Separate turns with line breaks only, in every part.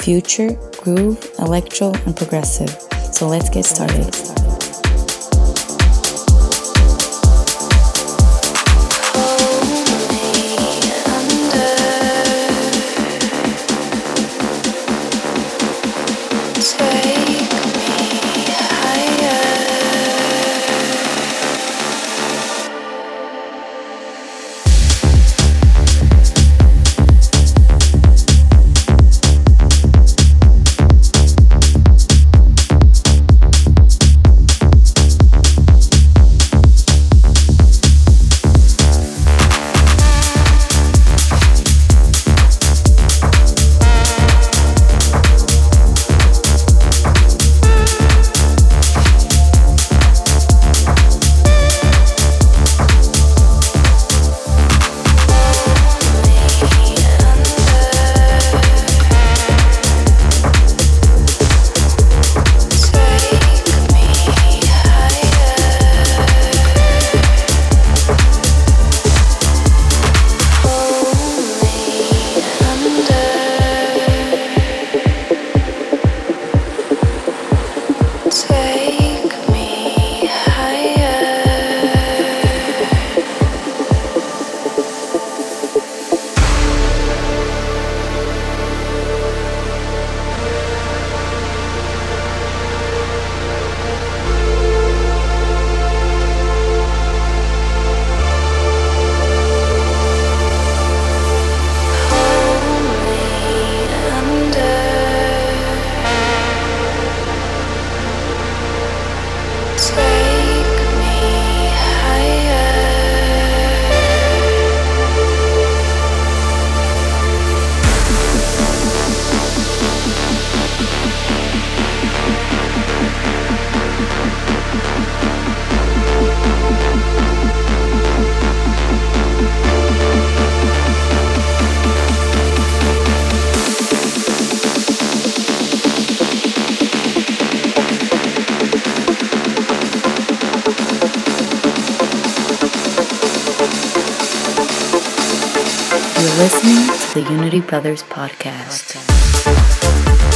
future, groove, electro, and progressive. So let's get started. Brothers podcast.
You're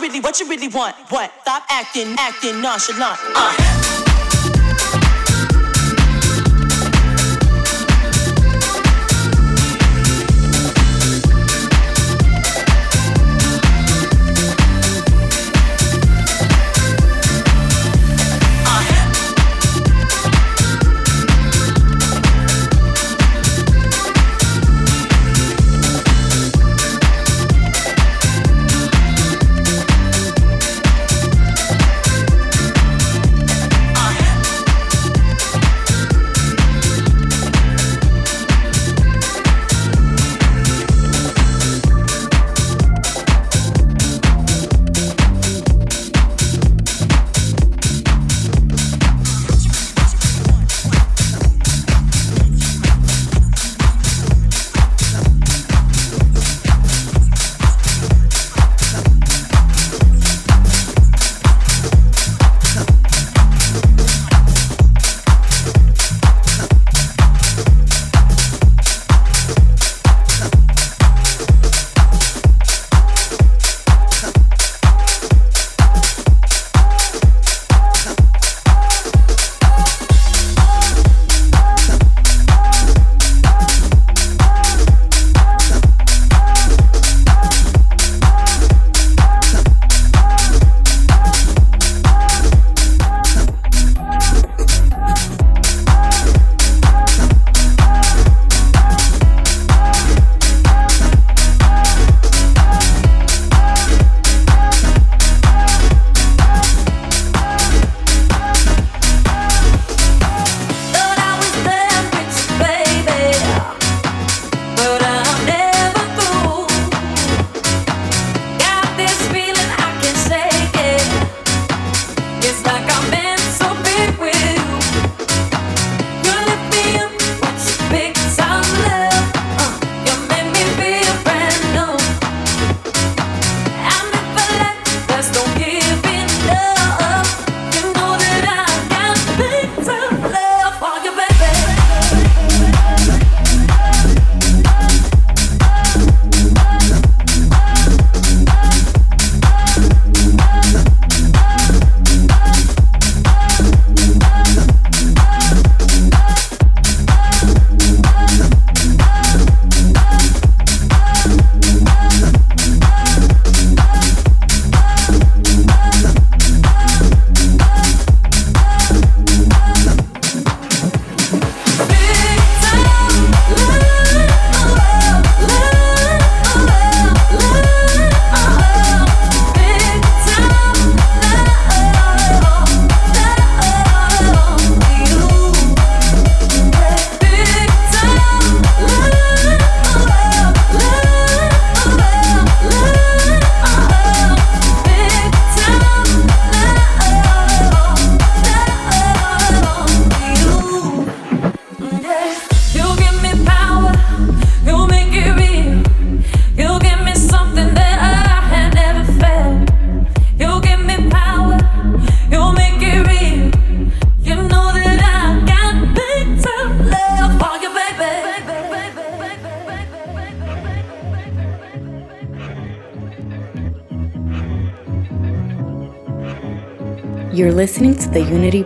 really, what you really want? What? Stop acting, acting nonchalant. Uh.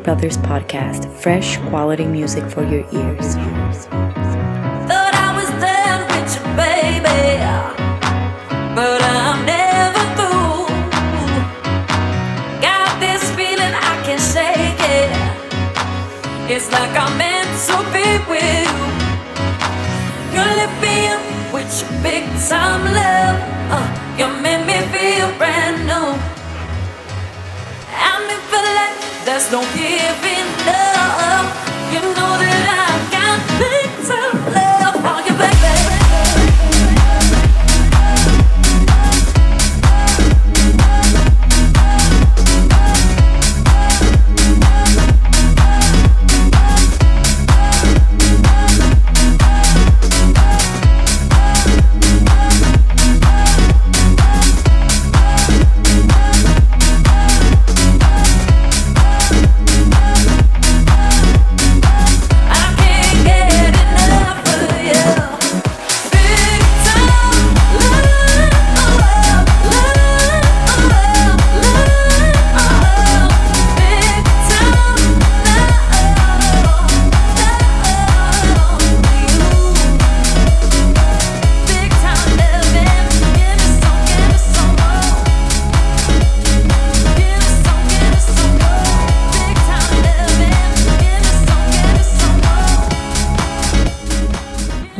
Brothers podcast, fresh quality music for your ears.
Thought I was done with you, baby, but I'm never through. Got this feeling I can shake it. It's like I'm meant to be with you. You're with your big time love. Uh, you made me feel. don't give in.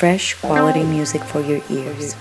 Fresh quality music for your ears.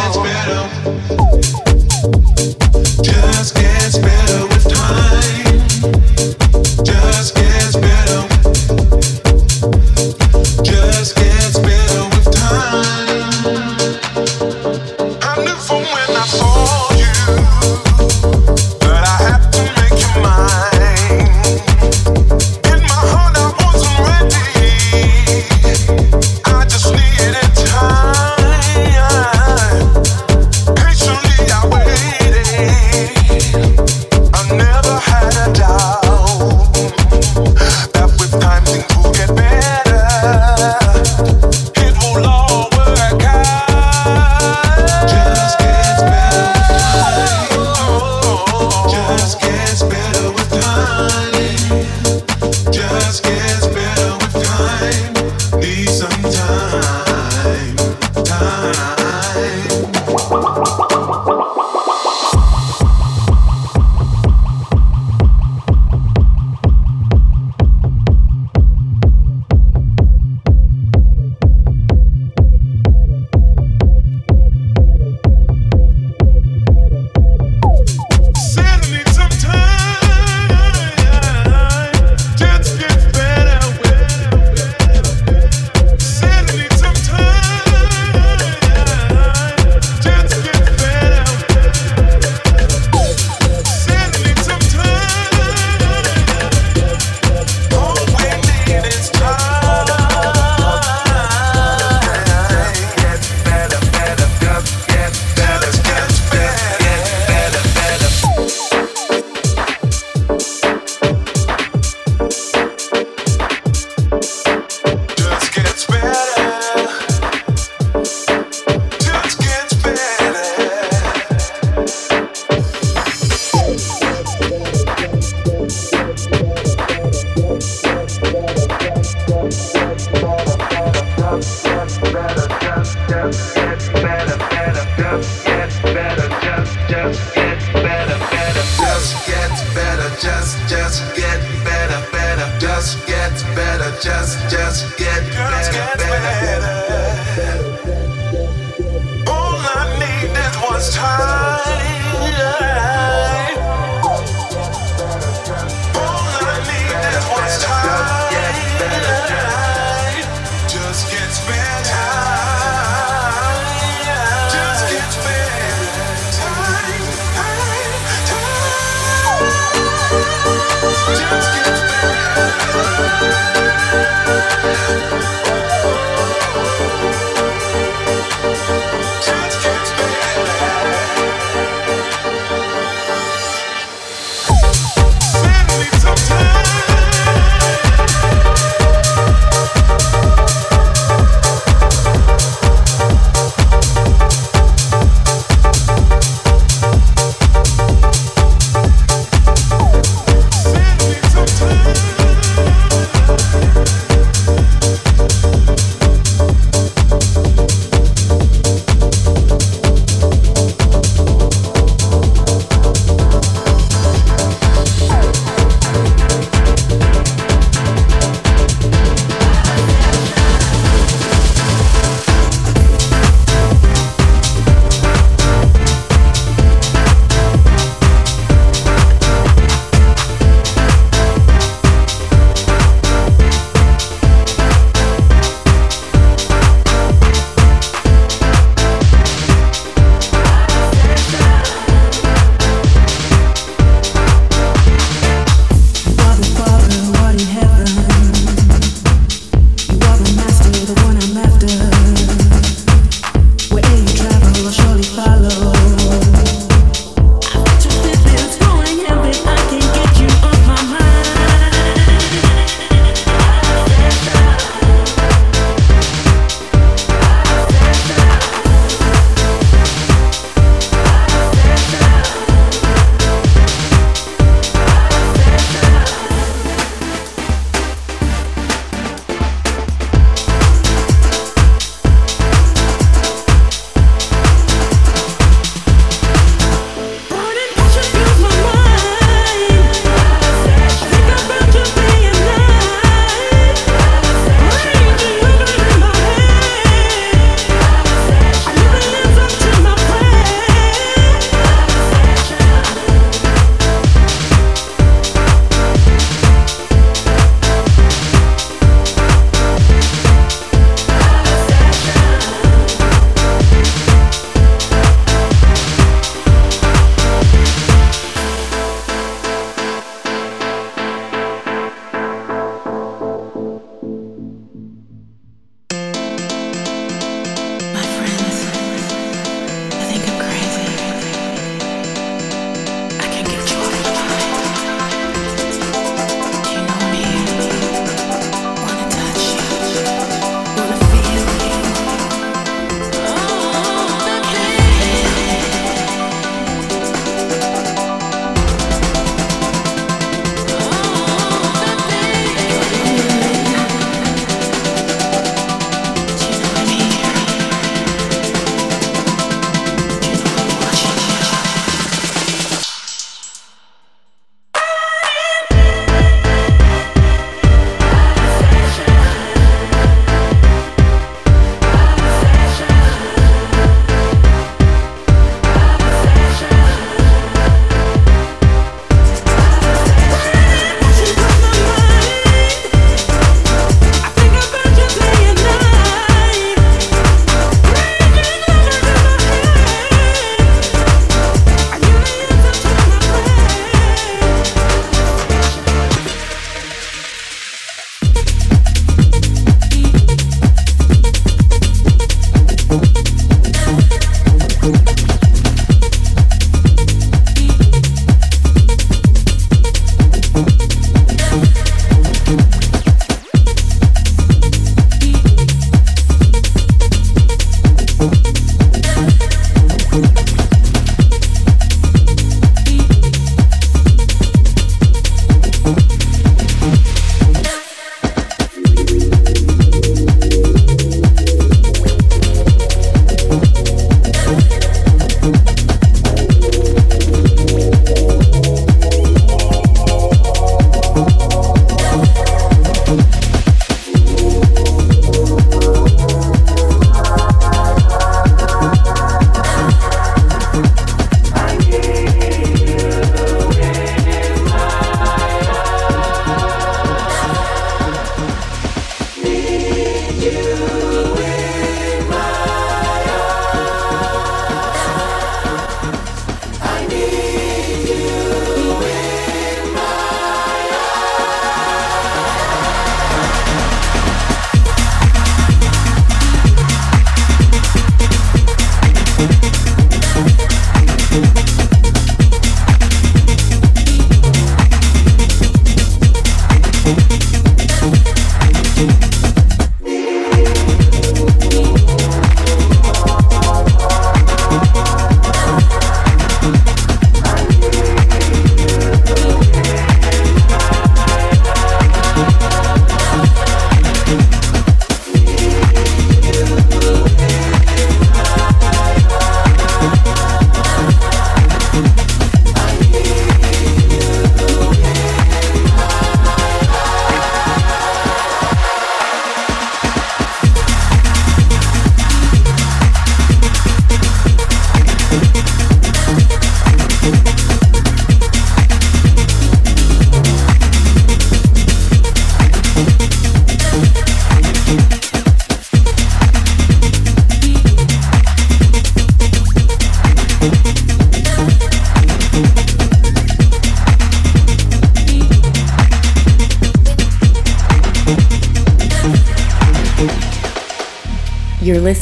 gets better. Just gets better.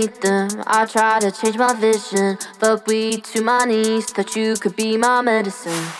need them. I try to change my vision, but we to my knees. Thought you could be my medicine.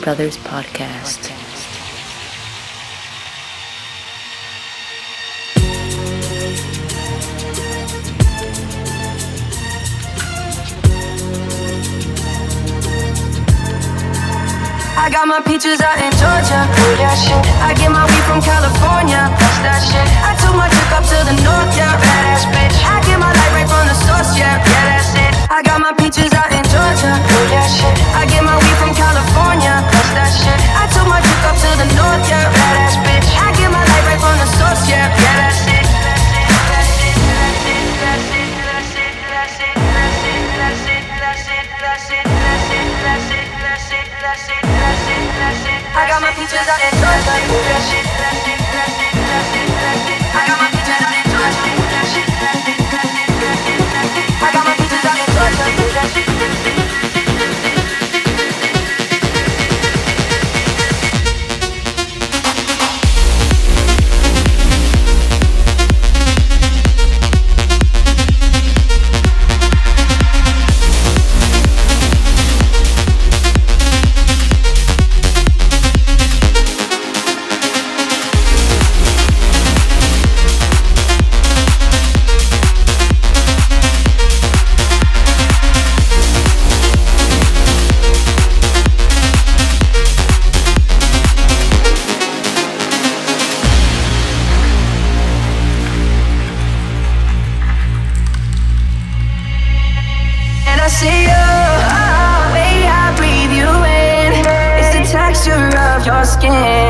Brothers Podcast.
I got my peaches out in Georgia. That shit. I get my weed from California. That's that shit. I took my trip up to the north, yeah. Badass bitch. I get my light right from the source, yeah. Yeah, that's it. I got my peaches out in Georgia. That shit. see you. Oh, the way I breathe you in, it's the texture of your skin.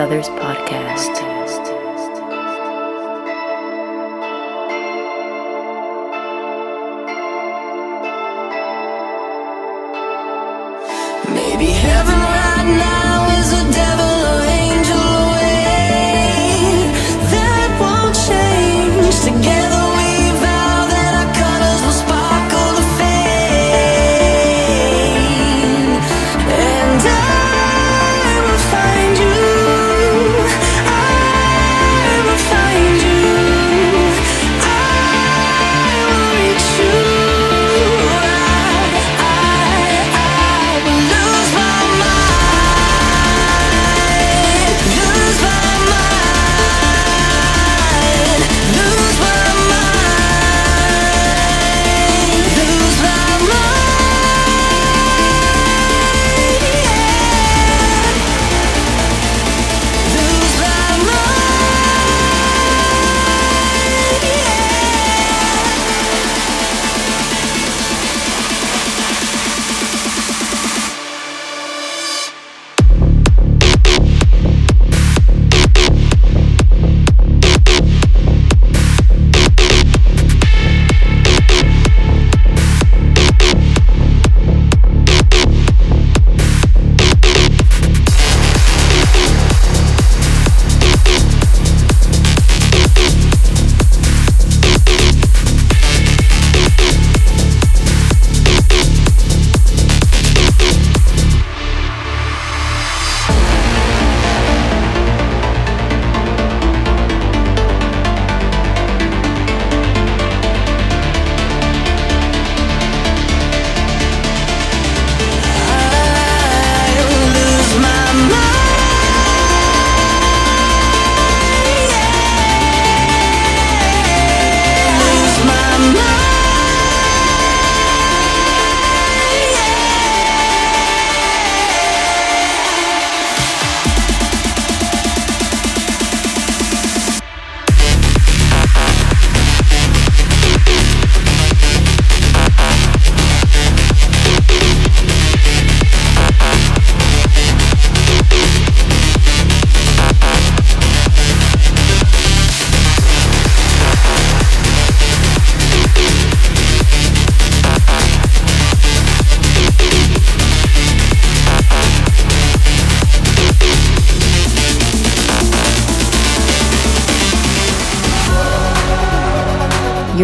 Others.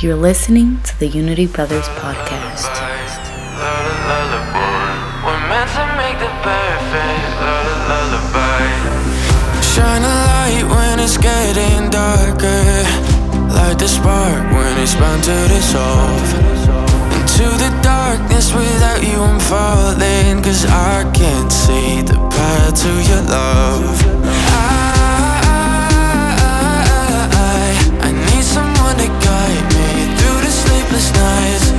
You're listening to the Unity Brothers podcast.
Shine a light when it's getting darker. Light the spark when it's bound to dissolve. Into the darkness without you, I'm falling. Cause I can't see the path to your love. Sleepless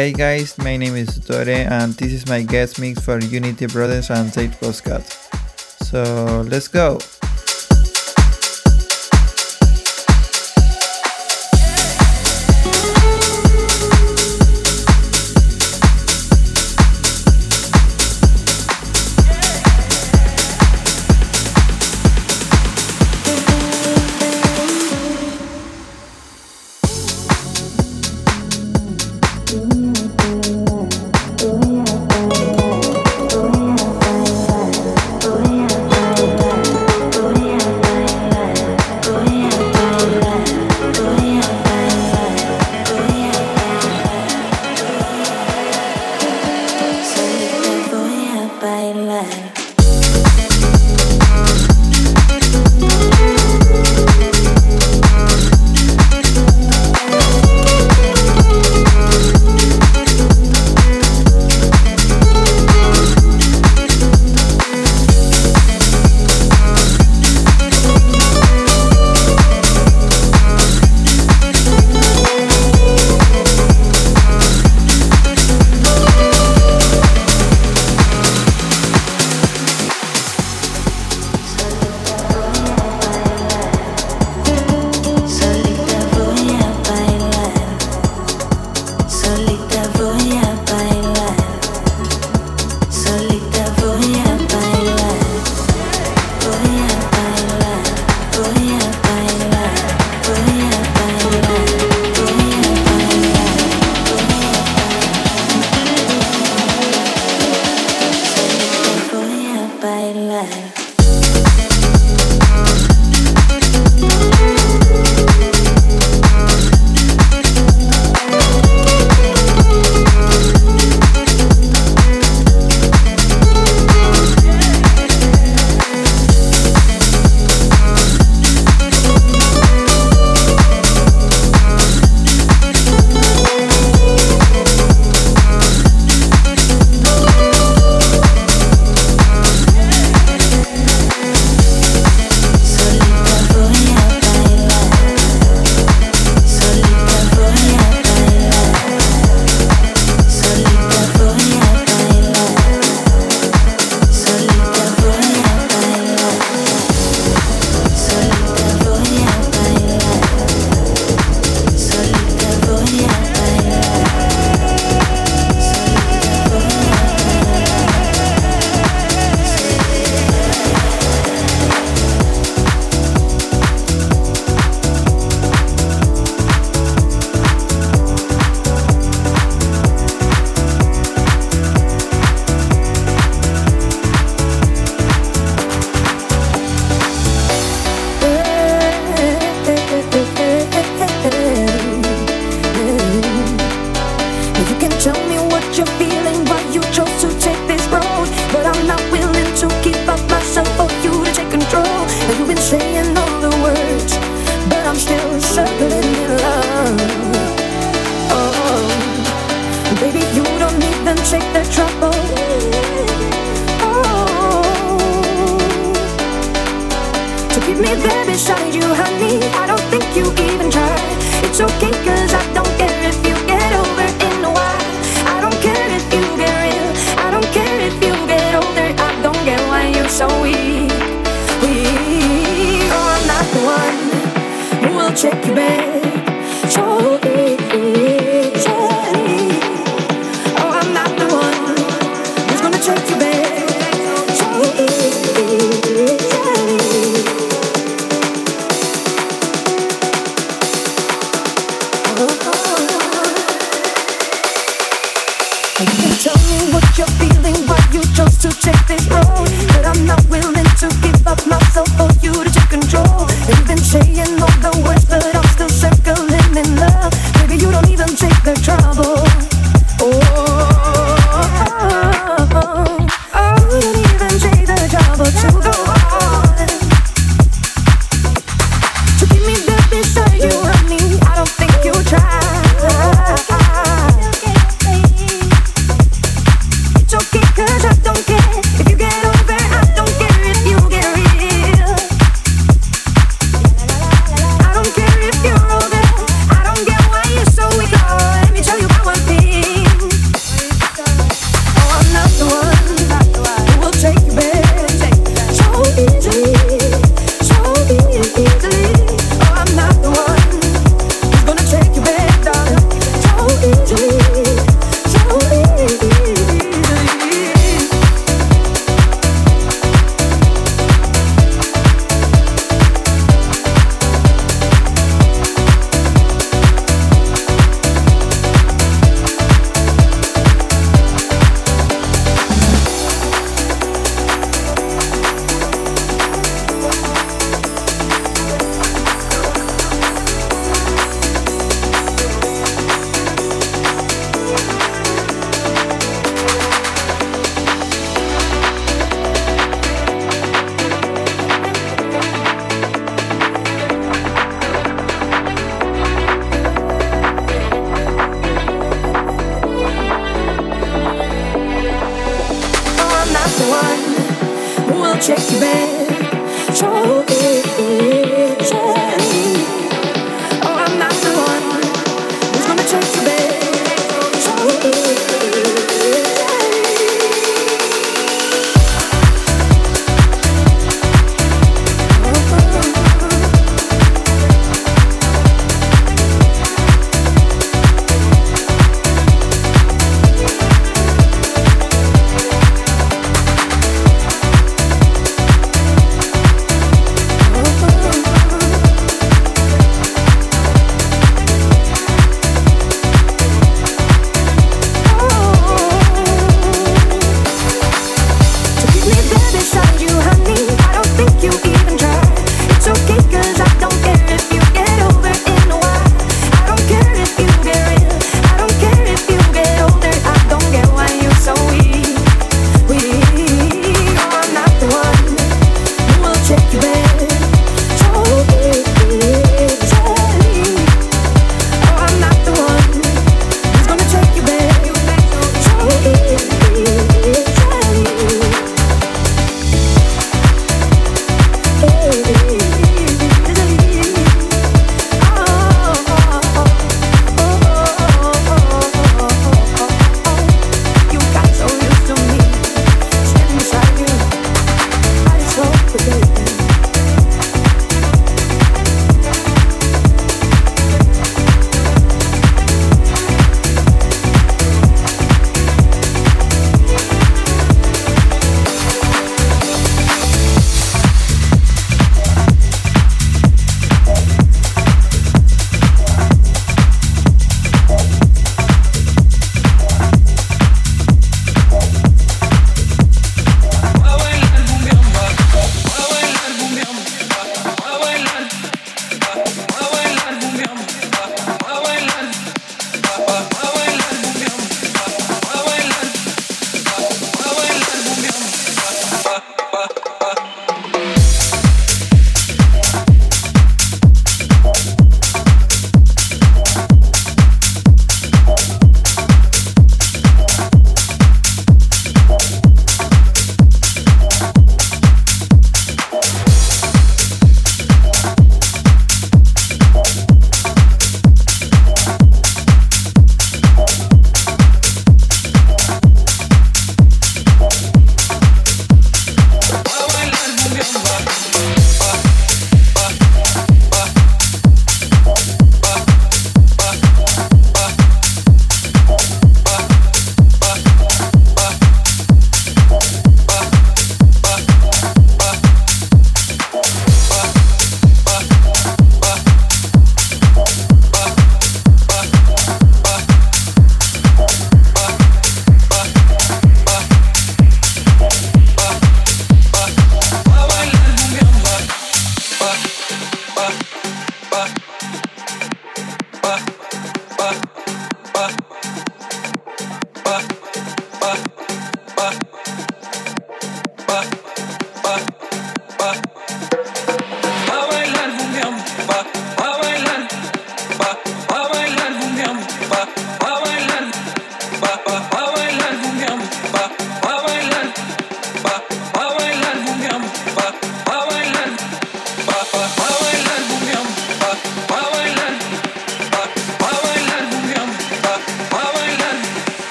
Hey guys, my name is Tore and this is my guest mix for Unity Brothers and Zate Postcard. So let's go!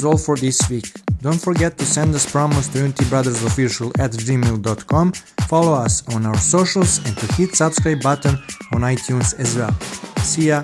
Was all for this week. Don't forget to send us promos to unitybrothersofficial at gmail.com, follow us on our socials, and to hit subscribe button on iTunes as well. See ya!